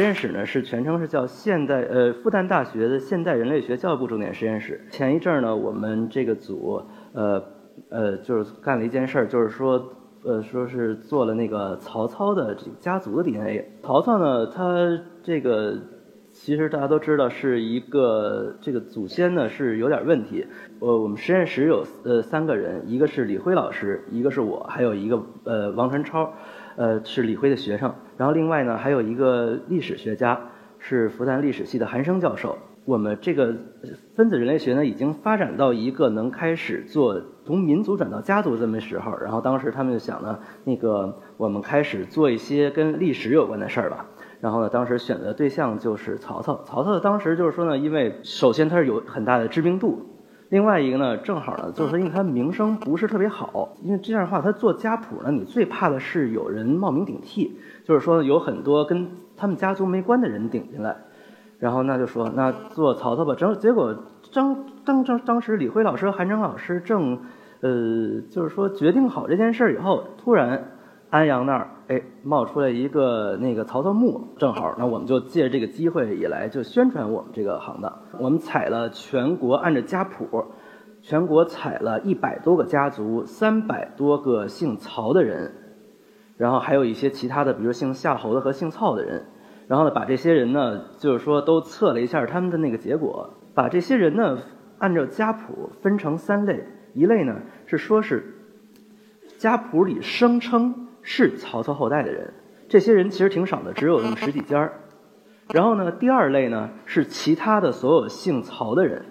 实验室呢是全称是叫现代呃复旦大学的现代人类学教育部重点实验室。前一阵儿呢，我们这个组呃呃就是干了一件事儿，就是说呃说是做了那个曹操的这个家族的 DNA。曹操呢，他这个其实大家都知道是一个这个祖先呢是有点问题。呃，我们实验室有呃三个人，一个是李辉老师，一个是我，还有一个呃王传超。呃，是李辉的学生，然后另外呢，还有一个历史学家，是复旦历史系的韩生教授。我们这个分子人类学呢，已经发展到一个能开始做从民族转到家族这么时候。然后当时他们就想呢，那个我们开始做一些跟历史有关的事儿吧。然后呢，当时选择对象就是曹操。曹操当时就是说呢，因为首先他是有很大的知名度。另外一个呢，正好呢，就是说，因为他名声不是特别好，因为这样的话，他做家谱呢，你最怕的是有人冒名顶替，就是说有很多跟他们家族没关的人顶进来，然后那就说那做曹操吧，正结果张张张当时李辉老师和、韩征老师正，呃，就是说决定好这件事以后，突然。安阳那儿，哎，冒出来一个那个曹操墓，正好，那我们就借这个机会以来就宣传我们这个行当。我们采了全国按照家谱，全国采了一百多个家族，三百多个姓曹的人，然后还有一些其他的，比如姓夏侯的和姓曹的人，然后呢，把这些人呢，就是说都测了一下他们的那个结果，把这些人呢按照家谱分成三类，一类呢是说是家谱里声称。是曹操后代的人，这些人其实挺少的，只有那么十几家儿。然后呢，第二类呢是其他的所有姓曹的人，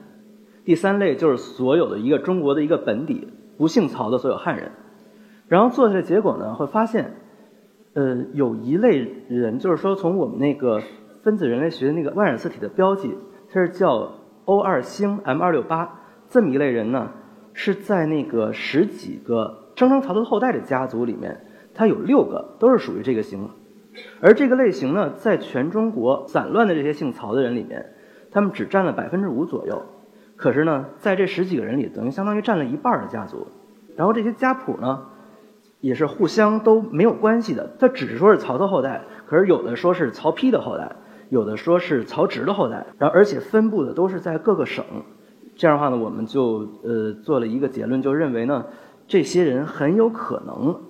第三类就是所有的一个中国的一个本底不姓曹的所有汉人。然后做下来结果呢，会发现，呃，有一类人，就是说从我们那个分子人类学的那个万染色体的标记，它是叫 O 二星 M 二六八这么一类人呢，是在那个十几个声称曹操后代的家族里面。它有六个，都是属于这个型，而这个类型呢，在全中国散乱的这些姓曹的人里面，他们只占了百分之五左右。可是呢，在这十几个人里，等于相当于占了一半的家族。然后这些家谱呢，也是互相都没有关系的。他只是说是曹操后代，可是有的说是曹丕的后代，有的说是曹植的后代。然后而且分布的都是在各个省。这样的话呢，我们就呃做了一个结论，就认为呢，这些人很有可能。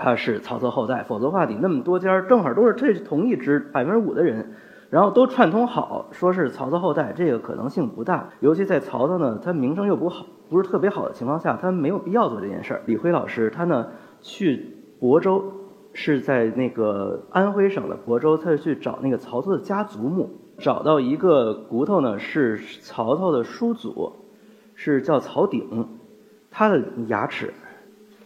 他是曹操后代，否则的话，你那么多家正好都是这同一支百分之五的人，然后都串通好说是曹操后代，这个可能性不大。尤其在曹操呢，他名声又不好，不是特别好的情况下，他没有必要做这件事儿。李辉老师他呢去亳州，是在那个安徽省的亳州，他去找那个曹操的家族墓，找到一个骨头呢，是曹操的叔祖，是叫曹鼎，他的牙齿。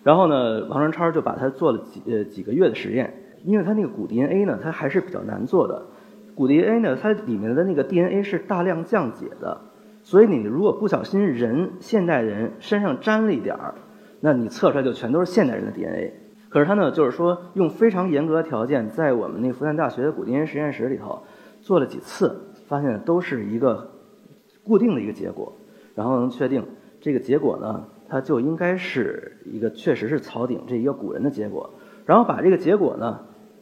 然后呢，王传超就把他做了几呃几个月的实验，因为他那个骨 DNA 呢，它还是比较难做的。骨 DNA 呢，它里面的那个 DNA 是大量降解的，所以你如果不小心人现代人身上沾了一点儿，那你测出来就全都是现代人的 DNA。可是他呢，就是说用非常严格的条件，在我们那复旦大学的骨 DNA 实验室里头做了几次，发现都是一个固定的一个结果，然后能确定这个结果呢。它就应该是一个确实是曹鼎这一个古人的结果，然后把这个结果呢，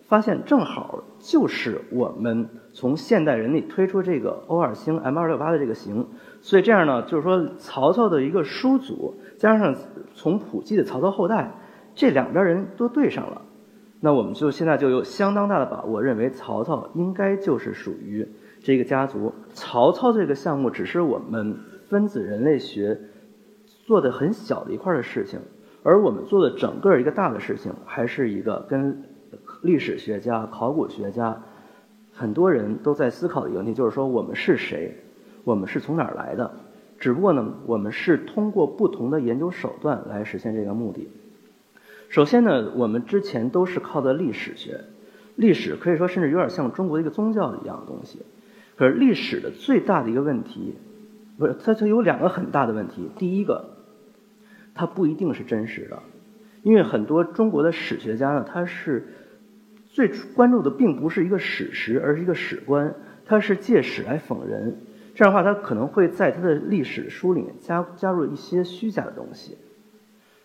发现正好就是我们从现代人里推出这个 O 二星 M 二六八的这个型，所以这样呢，就是说曹操的一个叔祖加上从普及的曹操后代，这两边人都对上了，那我们就现在就有相当大的把握，认为曹操应该就是属于这个家族。曹操这个项目只是我们分子人类学。做的很小的一块的事情，而我们做的整个一个大的事情，还是一个跟历史学家、考古学家很多人都在思考的一个问题，就是说我们是谁，我们是从哪儿来的？只不过呢，我们是通过不同的研究手段来实现这个目的。首先呢，我们之前都是靠的历史学，历史可以说甚至有点像中国的一个宗教一样的东西。可是历史的最大的一个问题，不是它它有两个很大的问题，第一个。它不一定是真实的，因为很多中国的史学家呢，他是最关注的并不是一个史实，而是一个史观，他是借史来讽人。这样的话，他可能会在他的历史书里面加加入一些虚假的东西，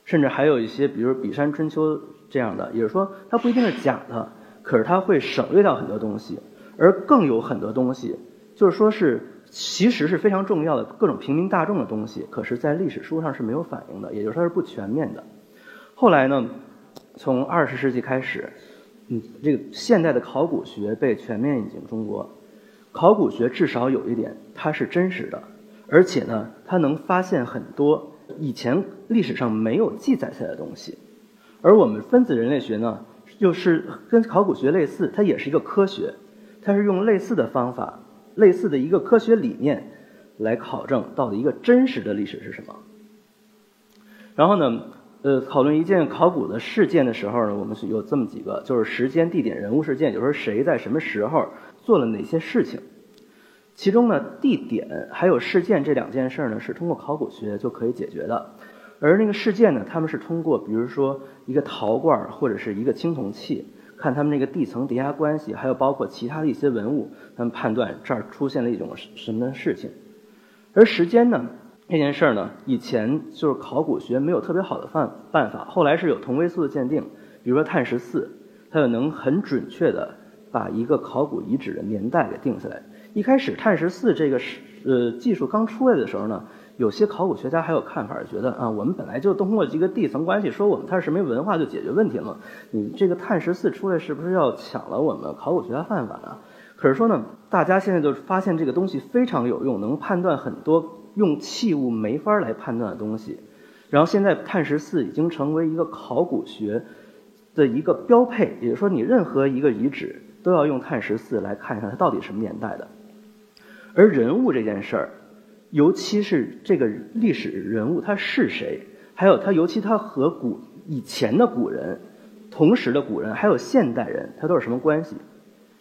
甚至还有一些，比如《比山春秋》这样的，也是说，它不一定是假的，可是他会省略掉很多东西。而更有很多东西，就是说是其实是非常重要的各种平民大众的东西，可是在历史书上是没有反映的，也就是它是不全面的。后来呢，从二十世纪开始，嗯，这个现代的考古学被全面引进中国。考古学至少有一点，它是真实的，而且呢，它能发现很多以前历史上没有记载下来的东西。而我们分子人类学呢，又是跟考古学类似，它也是一个科学，它是用类似的方法、类似的一个科学理念来考证到底一个真实的历史是什么。然后呢，呃，讨论一件考古的事件的时候呢，我们是有这么几个，就是时间、地点、人物、事件，就是谁在什么时候。做了哪些事情？其中呢，地点还有事件这两件事呢，是通过考古学就可以解决的。而那个事件呢，他们是通过，比如说一个陶罐或者是一个青铜器，看他们那个地层叠加关系，还有包括其他的一些文物，他们判断这儿出现了一种什么的事情。而时间呢，这件事儿呢，以前就是考古学没有特别好的办办法，后来是有同位素的鉴定，比如说碳十四，它就能很准确的。把一个考古遗址的年代给定下来。一开始碳十四这个是呃技术刚出来的时候呢，有些考古学家还有看法，觉得啊，我们本来就通过一个地层关系说我们它是什么文化就解决问题了。你这个碳十四出来是不是要抢了我们考古学家饭碗啊？可是说呢，大家现在就发现这个东西非常有用，能判断很多用器物没法来判断的东西。然后现在碳十四已经成为一个考古学的一个标配，也就是说你任何一个遗址。都要用碳十四来看一下它到底什么年代的，而人物这件事儿，尤其是这个历史人物他是谁，还有他尤其他和古以前的古人、同时的古人还有现代人，他都是什么关系？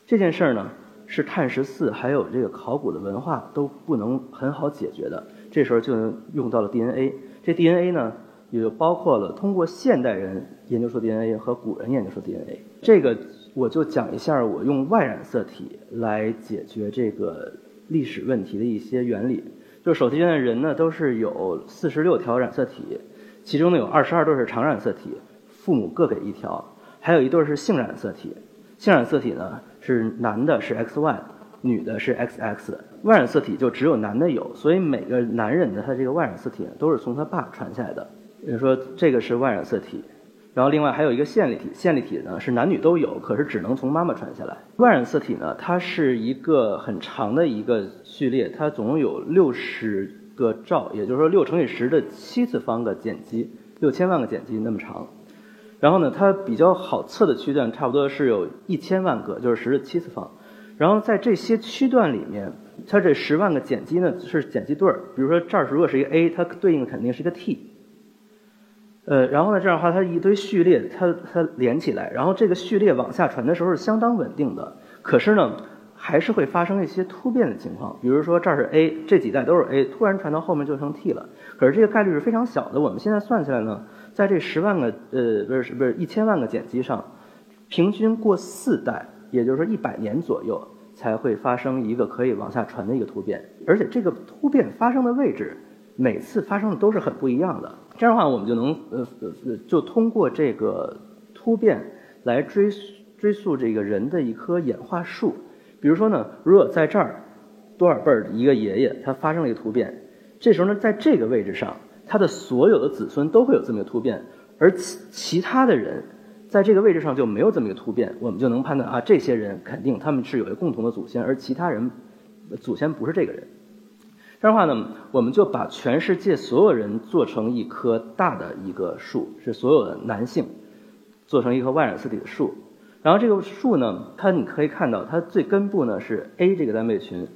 这件事儿呢，是碳十四还有这个考古的文化都不能很好解决的。这时候就用到了 DNA，这 DNA 呢，也就包括了通过现代人研究出 DNA 和古人研究出 DNA 这个。我就讲一下我用 Y 染色体来解决这个历史问题的一些原理。就是首先呢，人呢都是有四十六条染色体，其中呢有二十二对是常染色体，父母各给一条，还有一对是性染色体。性染色体呢是男的是 XY，女的是 XX。Y 染色体就只有男的有，所以每个男人的他这个 Y 染色体都是从他爸传下来的。比如说这个是 Y 染色体。然后另外还有一个线粒体，线粒体呢是男女都有，可是只能从妈妈传下来。Y 染色体呢，它是一个很长的一个序列，它总共有六十个兆，也就是说六乘以十的七次方个碱基，六千万个碱基那么长。然后呢，它比较好测的区段差不多是有一千万个，就是十的七次方。然后在这些区段里面，它这十万个碱基呢是碱基对儿，比如说这儿如果是一个 A，它对应的肯定是一个 T。呃，然后呢，这样的话，它一堆序列，它它连起来，然后这个序列往下传的时候是相当稳定的。可是呢，还是会发生一些突变的情况，比如说这儿是 A，这几代都是 A，突然传到后面就成 T 了。可是这个概率是非常小的。我们现在算起来呢，在这十万个呃不是不是一千万个碱基上，平均过四代，也就是说一百年左右才会发生一个可以往下传的一个突变，而且这个突变发生的位置，每次发生的都是很不一样的。这样的话，我们就能呃呃，就通过这个突变来追追溯这个人的一棵演化树。比如说呢，如果在这儿多少辈儿一个爷爷他发生了一个突变，这时候呢，在这个位置上，他的所有的子孙都会有这么一个突变，而其其他的人在这个位置上就没有这么一个突变，我们就能判断啊，这些人肯定他们是有一个共同的祖先，而其他人祖先不是这个人。这样的话呢，我们就把全世界所有人做成一棵大的一个树，是所有的男性做成一棵 Y 染色体的树。然后这个树呢，它你可以看到，它最根部呢是 A 这个单倍群，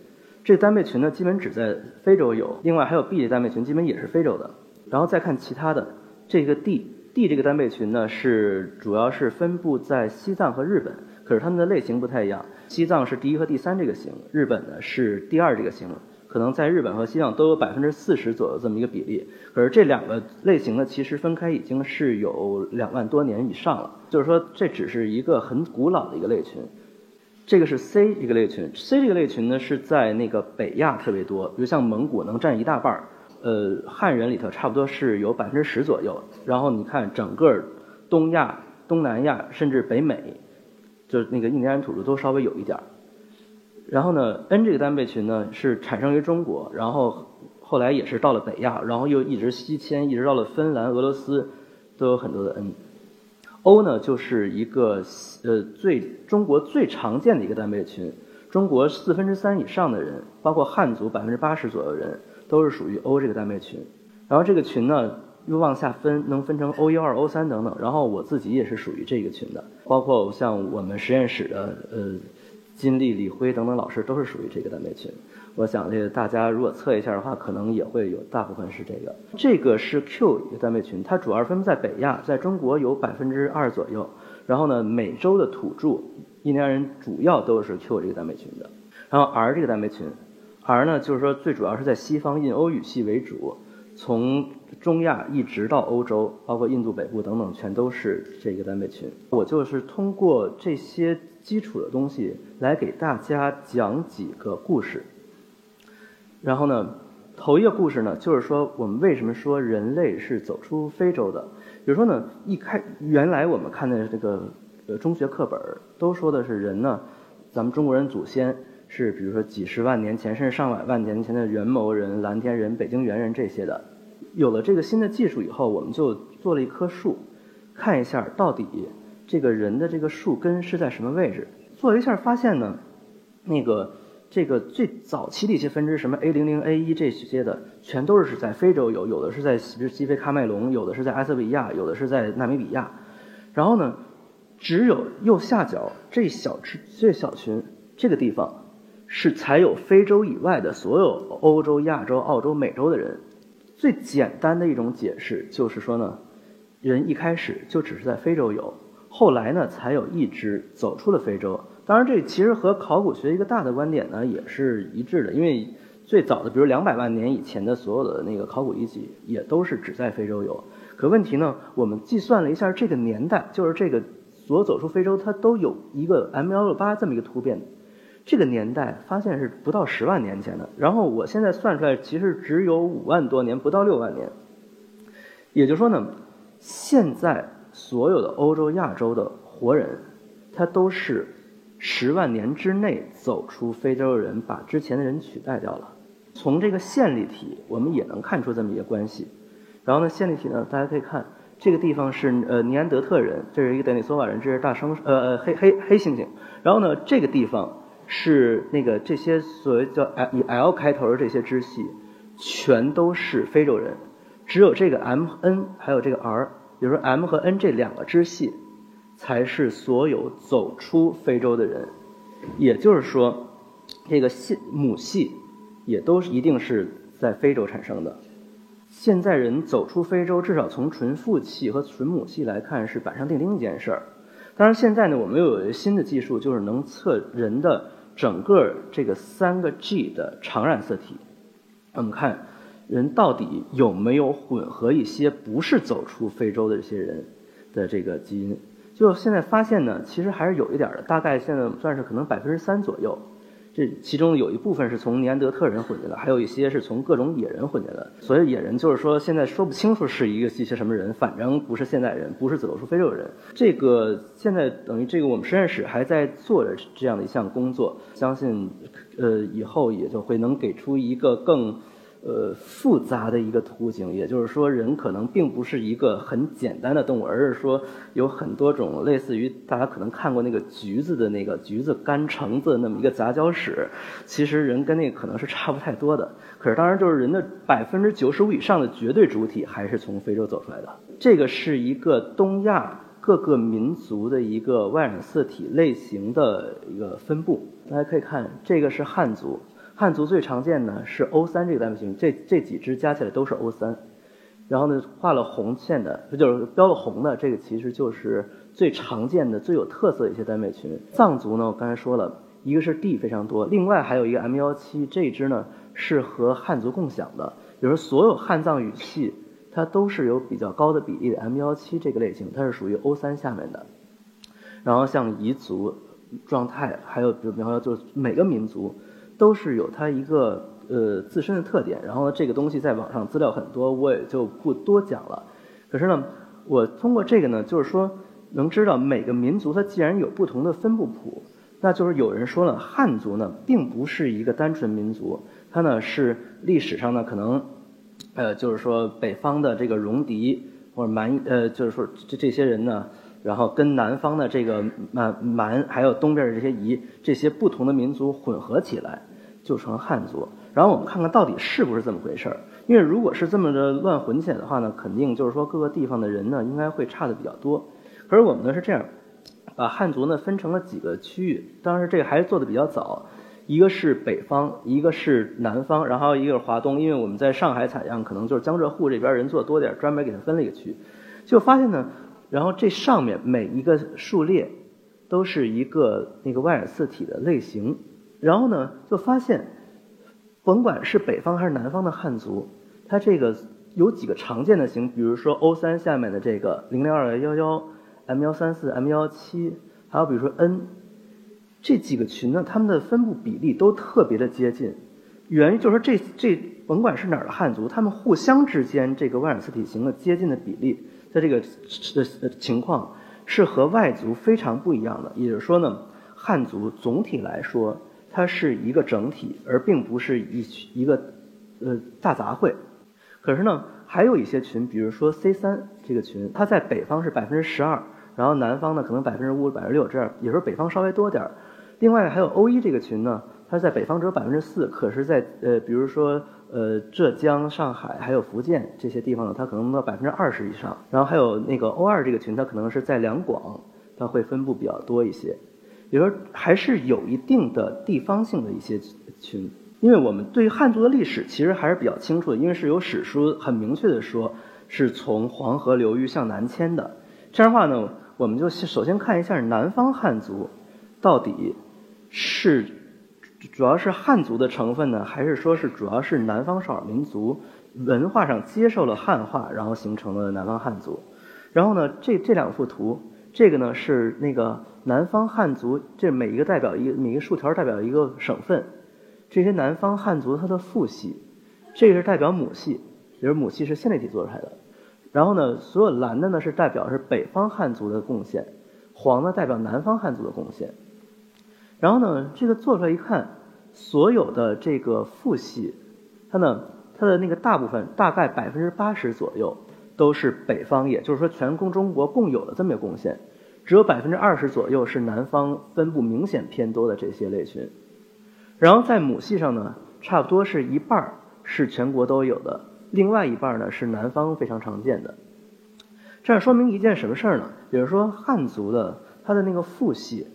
这个单倍群呢基本只在非洲有，另外还有 B 这单倍群，基本也是非洲的。然后再看其他的，这个 D，D 这个单倍群呢是主要是分布在西藏和日本，可是它们的类型不太一样，西藏是第一和第三这个型，日本呢是第二这个型。可能在日本和西藏都有百分之四十左右这么一个比例，可是这两个类型呢，其实分开已经是有两万多年以上了。就是说，这只是一个很古老的一个类群。这个是 C 一个类群，C 这个类群呢是在那个北亚特别多，比如像蒙古能占一大半儿，呃，汉人里头差不多是有百分之十左右。然后你看整个东亚、东南亚甚至北美，就是那个印第安土著都稍微有一点儿。然后呢，N 这个单倍群呢是产生于中国，然后后来也是到了北亚，然后又一直西迁，一直到了芬兰、俄罗斯，都有很多的 N。O 呢就是一个呃最中国最常见的一个单倍群，中国四分之三以上的人，包括汉族百分之八十左右人，都是属于 O 这个单倍群。然后这个群呢又往下分，能分成 O 一、二、O 三等等。然后我自己也是属于这个群的，包括像我们实验室的呃金立、李辉等等老师都是属于这个单倍群。我想这个大家如果测一下的话，可能也会有大部分是这个。这个是 Q 一个单倍群，它主要分布在北亚，在中国有百分之二左右。然后呢，美洲的土著印第安人主要都是 Q 这个单倍群的。然后 R 这个单倍群，R 呢就是说最主要是在西方印欧语系为主，从中亚一直到欧洲，包括印度北部等等，全都是这个单倍群。我就是通过这些基础的东西来给大家讲几个故事。然后呢，头一个故事呢，就是说我们为什么说人类是走出非洲的？比如说呢，一开原来我们看的这个呃中学课本都说的是人呢，咱们中国人祖先是比如说几十万年前甚至上百万年前的元谋人、蓝田人、北京猿人这些的。有了这个新的技术以后，我们就做了一棵树，看一下到底这个人的这个树根是在什么位置。做了一下发现呢，那个。这个最早期的一些分支，什么 A 零零 A 一这些的，全都是在非洲有，有的是在西非喀麦隆，有的是在埃塞俄比亚，有的是在纳米比亚。然后呢，只有右下角这小支这小群这个地方，是才有非洲以外的所有欧洲、亚洲、澳洲、美洲的人。最简单的一种解释就是说呢，人一开始就只是在非洲有，后来呢才有一只走出了非洲。当然，这其实和考古学一个大的观点呢也是一致的，因为最早的，比如两百万年以前的所有的那个考古遗迹，也都是只在非洲有。可问题呢，我们计算了一下这个年代，就是这个所走出非洲，它都有一个 M 幺六八这么一个突变，这个年代发现是不到十万年前的。然后我现在算出来，其实只有五万多年，不到六万年。也就是说呢，现在所有的欧洲、亚洲的活人，他都是。十万年之内走出非洲人，把之前的人取代掉了。从这个线粒体，我们也能看出这么一个关系。然后呢，线粒体呢，大家可以看这个地方是呃尼安德特人，这是一个德尼索瓦人，这是大生呃呃黑黑黑猩猩。然后呢，这个地方是那个这些所谓叫以 L 开头的这些支系，全都是非洲人。只有这个 M N 还有这个 R，比如说 M 和 N 这两个支系。才是所有走出非洲的人，也就是说，这个系母系也都是一定是在非洲产生的。现在人走出非洲，至少从纯父系和纯母系来看是板上钉钉一件事儿。当然，现在呢，我们又有一个新的技术，就是能测人的整个这个三个 G 的常染色体。我们看人到底有没有混合一些不是走出非洲的这些人的这个基因。就现在发现呢，其实还是有一点的，大概现在算是可能百分之三左右。这其中有一部分是从尼安德特人混进来，还有一些是从各种野人混进来。所以野人就是说现在说不清楚是一个一些什么人，反正不是现代人，不是走出非洲人。这个现在等于这个我们实验室还在做着这样的一项工作，相信呃以后也就会能给出一个更。呃，复杂的一个图景，也就是说，人可能并不是一个很简单的动物，而是说有很多种类似于大家可能看过那个橘子的那个橘子干橙子那么一个杂交史，其实人跟那个可能是差不太多的。可是当然，就是人的百分之九十五以上的绝对主体还是从非洲走出来的。这个是一个东亚各个民族的一个 Y 染色体类型的一个分布。大家可以看，这个是汉族。汉族最常见的是 O 三这个单倍群，这这几只加起来都是 O 三，然后呢画了红线的，就是标了红的，这个其实就是最常见的、最有特色的一些单倍群。藏族呢，我刚才说了一个是 D 非常多，另外还有一个 M 幺七，这只呢是和汉族共享的，比如说所有汉藏语系，它都是有比较高的比例的 M 幺七这个类型，它是属于 O 三下面的。然后像彝族状态，还有比如比方说就是每个民族。都是有它一个呃自身的特点，然后呢，这个东西在网上资料很多，我也就不多讲了。可是呢，我通过这个呢，就是说能知道每个民族它既然有不同的分布谱，那就是有人说了，汉族呢并不是一个单纯民族，它呢是历史上呢可能，呃，就是说北方的这个戎狄或者蛮，呃，就是说这这些人呢，然后跟南方的这个蛮蛮还有东边的这些夷这些不同的民族混合起来，就成汉族。然后我们看看到底是不是这么回事儿？因为如果是这么着乱混起来的话呢，肯定就是说各个地方的人呢应该会差的比较多。可是我们呢是这样。把汉族呢分成了几个区域，当时这个还是做的比较早，一个是北方，一个是南方，然后一个是华东。因为我们在上海采样，可能就是江浙沪这边人做多点，专门给它分了一个区。就发现呢，然后这上面每一个数列都是一个那个外染色体的类型，然后呢就发现，甭管是北方还是南方的汉族，它这个有几个常见的型，比如说 O 三下面的这个零零二幺幺。M 幺三四、M 幺七，还有比如说 N，这几个群呢，它们的分布比例都特别的接近。原因就是说，这这甭管是哪儿的汉族，他们互相之间这个外染色体型的接近的比例，在这个的情况是和外族非常不一样的。也就是说呢，汉族总体来说，它是一个整体，而并不是一一个呃大杂烩。可是呢，还有一些群，比如说 C 三这个群，它在北方是百分之十二。然后南方呢，可能百分之五、百分之六这样，有时候北方稍微多点儿。另外还有 O 一这个群呢，它在北方只有百分之四，可是，在呃，比如说呃浙江、上海还有福建这些地方呢，它可能到百分之二十以上。然后还有那个 O 二这个群，它可能是在两广，它会分布比较多一些。也就是说，还是有一定的地方性的一些群。因为我们对于汉族的历史其实还是比较清楚的，因为是有史书很明确的说，是从黄河流域向南迁的。这样的话呢。我们就首先看一下南方汉族，到底是主要是汉族的成分呢，还是说是主要是南方少数民族文化上接受了汉化，然后形成了南方汉族？然后呢，这这两幅图，这个呢是那个南方汉族，这每一个代表一个每一个竖条代表一个省份，这些南方汉族它的父系，这个是代表母系，也就是母系是线粒体做出来的。然后呢，所有蓝的呢是代表是北方汉族的贡献，黄的代表南方汉族的贡献。然后呢，这个做出来一看，所有的这个父系，它呢，它的那个大部分大概百分之八十左右都是北方，也就是说全共中国共有的这么一个贡献，只有百分之二十左右是南方分布明显偏多的这些类群。然后在母系上呢，差不多是一半是全国都有的。另外一半呢是南方非常常见的，这样说明一件什么事儿呢？比如说汉族的它的那个父系，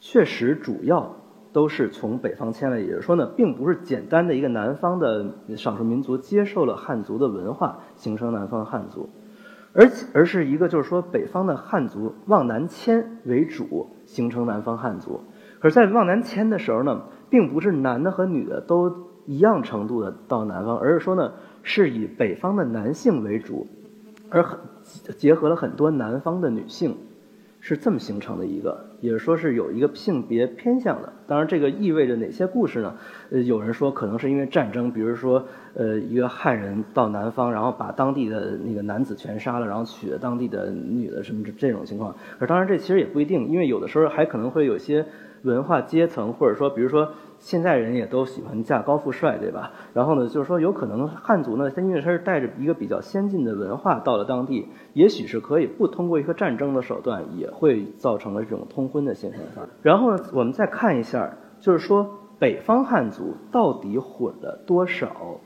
确实主要都是从北方迁来，也就是说呢，并不是简单的一个南方的少数民族接受了汉族的文化形成南方汉族，而而是一个就是说北方的汉族往南迁为主形成南方汉族，可是，在往南迁的时候呢，并不是男的和女的都一样程度的到南方，而是说呢。是以北方的男性为主，而很结合了很多南方的女性，是这么形成的一个，也是说是有一个性别偏向的。当然，这个意味着哪些故事呢？呃，有人说可能是因为战争，比如说，呃，一个汉人到南方，然后把当地的那个男子全杀了，然后娶了当地的女的什么这种情况。而当然，这其实也不一定，因为有的时候还可能会有些文化阶层，或者说，比如说。现在人也都喜欢嫁高富帅，对吧？然后呢，就是说有可能汉族呢，他因为他是带着一个比较先进的文化到了当地，也许是可以不通过一个战争的手段，也会造成了这种通婚的现象。然后呢，我们再看一下，就是说北方汉族到底混了多少？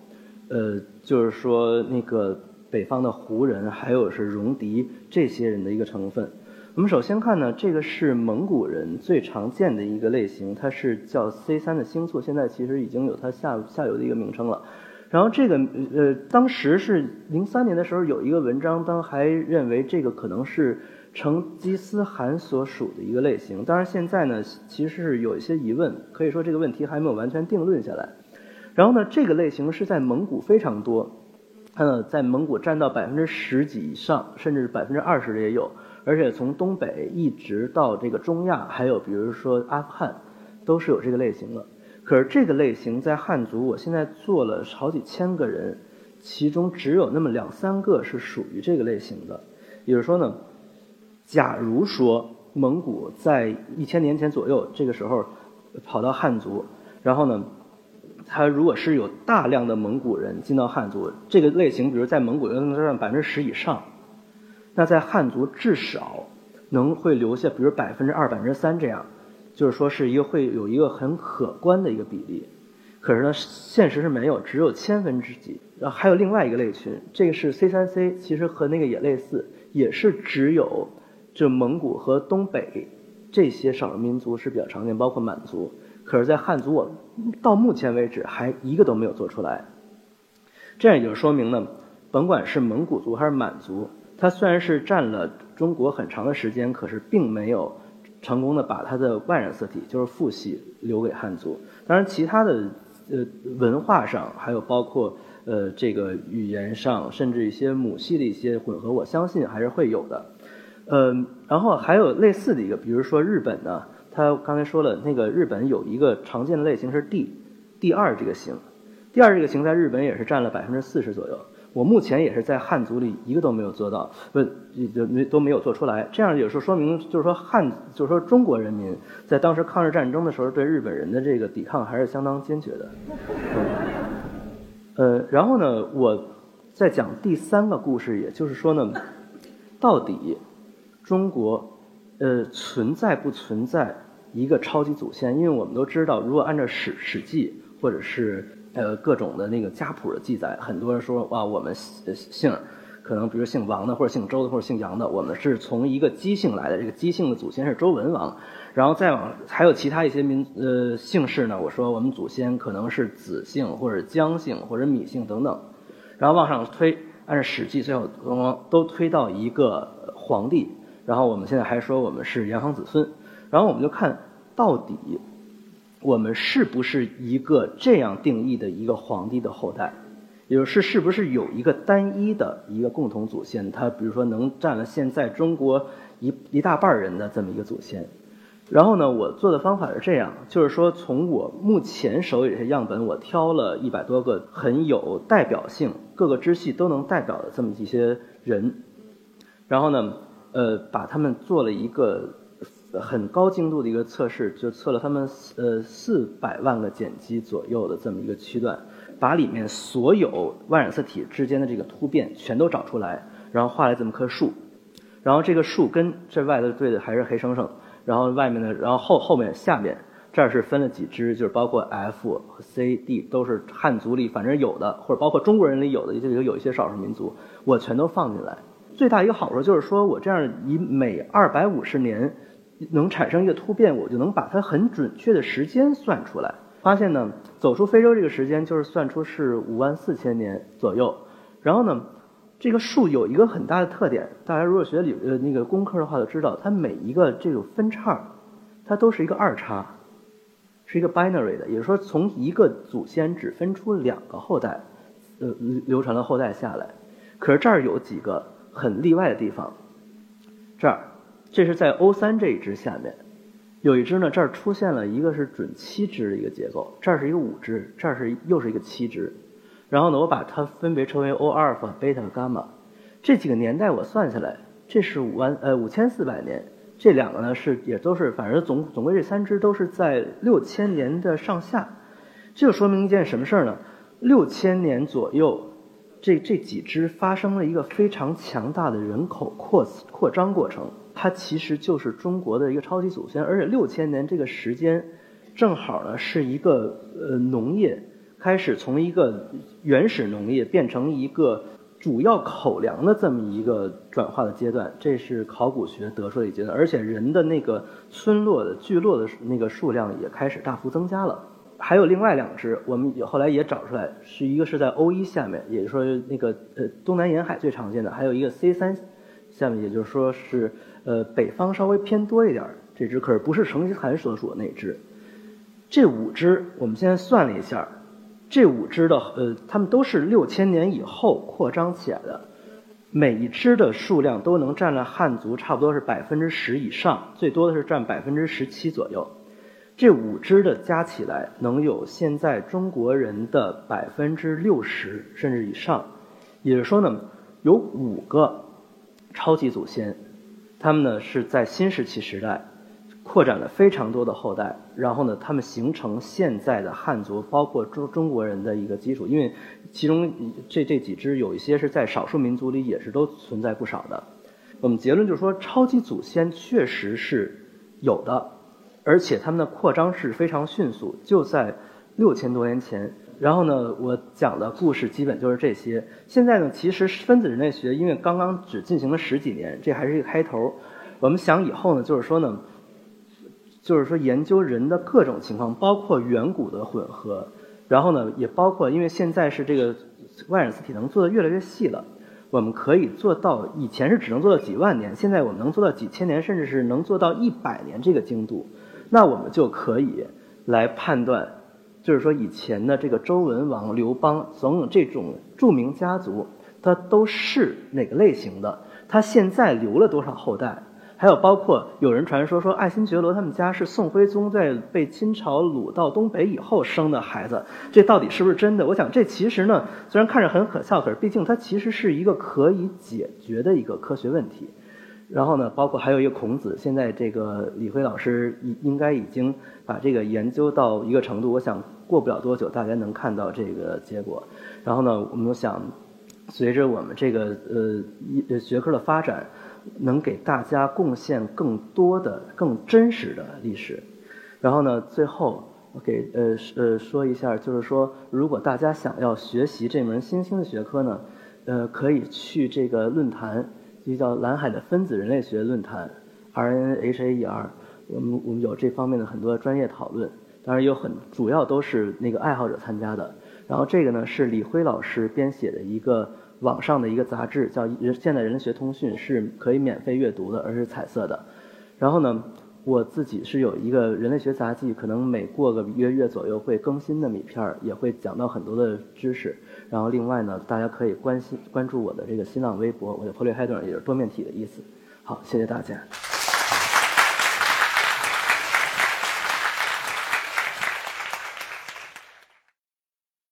呃，就是说那个北方的胡人，还有是戎狄这些人的一个成分。我们首先看呢，这个是蒙古人最常见的一个类型，它是叫 C 三的星簇，现在其实已经有它下下游的一个名称了。然后这个呃，当时是零三年的时候有一个文章，当还认为这个可能是成吉思汗所属的一个类型。当然现在呢，其实是有一些疑问，可以说这个问题还没有完全定论下来。然后呢，这个类型是在蒙古非常多，它呢在蒙古占到百分之十几以上，甚至百分之二十的也有。而且从东北一直到这个中亚，还有比如说阿富汗，都是有这个类型的。可是这个类型在汉族，我现在做了好几千个人，其中只有那么两三个是属于这个类型的。也就是说呢，假如说蒙古在一千年前左右这个时候跑到汉族，然后呢，他如果是有大量的蒙古人进到汉族，这个类型，比如在蒙古能占百分之十以上，那在汉族至少能会留下，比如百分之二、百分之三这样，就是说是一个会有一个很可观的一个比例。可是呢，现实是没有，只有千分之几。然后还有另外一个类群，这个是 C 三 C，其实和那个也类似，也是只有。就蒙古和东北这些少数民族是比较常见，包括满族。可是，在汉族，我到目前为止还一个都没有做出来。这样也就说明呢，甭管是蒙古族还是满族，它虽然是占了中国很长的时间，可是并没有成功的把它的外染色体，就是父系留给汉族。当然，其他的呃文化上，还有包括呃这个语言上，甚至一些母系的一些混合，我相信还是会有的。嗯，然后还有类似的一个，比如说日本呢，它刚才说了，那个日本有一个常见的类型是 D，第二这个型，第二这个型在日本也是占了百分之四十左右。我目前也是在汉族里一个都没有做到，不就没都没有做出来。这样有时候说明，就是说汉，就是说中国人民在当时抗日战争的时候，对日本人的这个抵抗还是相当坚决的。呃，然后呢，我在讲第三个故事，也就是说呢，到底。中国，呃，存在不存在一个超级祖先？因为我们都知道，如果按照《史史记》或者是呃各种的那个家谱的记载，很多人说哇，我们姓可能比如姓王的，或者姓周的，或者姓杨的，我们是从一个姬姓来的。这个姬姓的祖先是周文王，然后再往还有其他一些民呃姓氏呢。我说我们祖先可能是子姓，或者姜姓，或者芈姓等等，然后往上推，按照《史记》最后都推到一个皇帝。然后我们现在还说我们是炎黄子孙，然后我们就看到底我们是不是一个这样定义的一个皇帝的后代，也就是是不是有一个单一的一个共同祖先，他比如说能占了现在中国一一大半人的这么一个祖先。然后呢，我做的方法是这样，就是说从我目前手里的样本，我挑了一百多个很有代表性、各个支系都能代表的这么一些人，然后呢。呃，把他们做了一个很高精度的一个测试，就测了他们呃四百万个碱基左右的这么一个区段，把里面所有万染色体之间的这个突变全都找出来，然后画了这么棵树，然后这个树跟这外头对的还是黑生生，然后外面的，然后后后面下面这儿是分了几支，就是包括 F 和 C、D 都是汉族里反正有的，或者包括中国人里有的，就有一些少数民族，我全都放进来。最大一个好处就是说，我这样以每二百五十年能产生一个突变，我就能把它很准确的时间算出来。发现呢，走出非洲这个时间就是算出是五万四千年左右。然后呢，这个数有一个很大的特点，大家如果学理呃那个工科的话，就知道它每一个这种分叉，它都是一个二叉，是一个 binary 的，也就是说从一个祖先只分出两个后代，呃流传的后代下来。可是这儿有几个。很例外的地方，这儿，这是在 O 三这一支下面，有一支呢，这儿出现了一个是准七支的一个结构，这儿是一个五支，这儿是又是一个七支，然后呢，我把它分别称为 O 阿尔法、贝塔、伽马，这几个年代我算下来，这是五万呃五千四百年，这两个呢是也都是，反正总总归这三支都是在六千年的上下，这就说明一件什么事儿呢？六千年左右。这这几支发生了一个非常强大的人口扩扩张过程，它其实就是中国的一个超级祖先，而且六千年这个时间，正好呢是一个呃农业开始从一个原始农业变成一个主要口粮的这么一个转化的阶段，这是考古学得出的一阶段，而且人的那个村落的聚落的那个数量也开始大幅增加了。还有另外两只，我们后来也找出来，是一个是在 O 一下面，也就是说那个呃东南沿海最常见的，还有一个 C 三下面，也就是说是呃北方稍微偏多一点这只，可是不是成吉思汗所属的那只。这五只我们现在算了一下，这五只的呃，它们都是六千年以后扩张起来的，每一只的数量都能占了汉族差不多是百分之十以上，最多的是占百分之十七左右。这五支的加起来能有现在中国人的百分之六十甚至以上，也就是说呢，有五个超级祖先，他们呢是在新石器时代扩展了非常多的后代，然后呢，他们形成现在的汉族，包括中中国人的一个基础。因为其中这这几支有一些是在少数民族里也是都存在不少的。我们结论就是说，超级祖先确实是有的，而且他们的扩张是非常迅速，就在六千多年前。然后呢，我讲的故事基本就是这些。现在呢，其实分子人类学因为刚刚只进行了十几年，这还是一个开头。我们想以后呢，就是说呢，就是说研究人的各种情况，包括远古的混合，然后呢，也包括因为现在是这个外染色体能做的越来越细了。我们可以做到，以前是只能做到几万年，现在我们能做到几千年，甚至是能做到一百年这个精度，那我们就可以来判断，就是说以前的这个周文王、刘邦等等这种著名家族，他都是哪个类型的？他现在留了多少后代？还有包括有人传说说爱新觉罗他们家是宋徽宗在被清朝掳到东北以后生的孩子，这到底是不是真的？我想这其实呢，虽然看着很可笑，可是毕竟它其实是一个可以解决的一个科学问题。然后呢，包括还有一个孔子，现在这个李辉老师应应该已经把这个研究到一个程度，我想过不了多久大家能看到这个结果。然后呢，我们想随着我们这个呃学科的发展。能给大家贡献更多的、更真实的历史。然后呢，最后我给呃呃说一下，就是说，如果大家想要学习这门新兴的学科呢，呃，可以去这个论坛，就叫蓝海的分子人类学论坛 （RNHAER）。我们我们有这方面的很多专业讨论，当然有很主要都是那个爱好者参加的。然后这个呢是李辉老师编写的一个。网上的一个杂志叫《现代人类学通讯》，是可以免费阅读的，而是彩色的。然后呢，我自己是有一个人类学杂技，可能每过个一个月左右会更新的米片儿，也会讲到很多的知识。然后另外呢，大家可以关心关注我的这个新浪微博，我的 Polyhedron 也是多面体的意思。好，谢谢大家。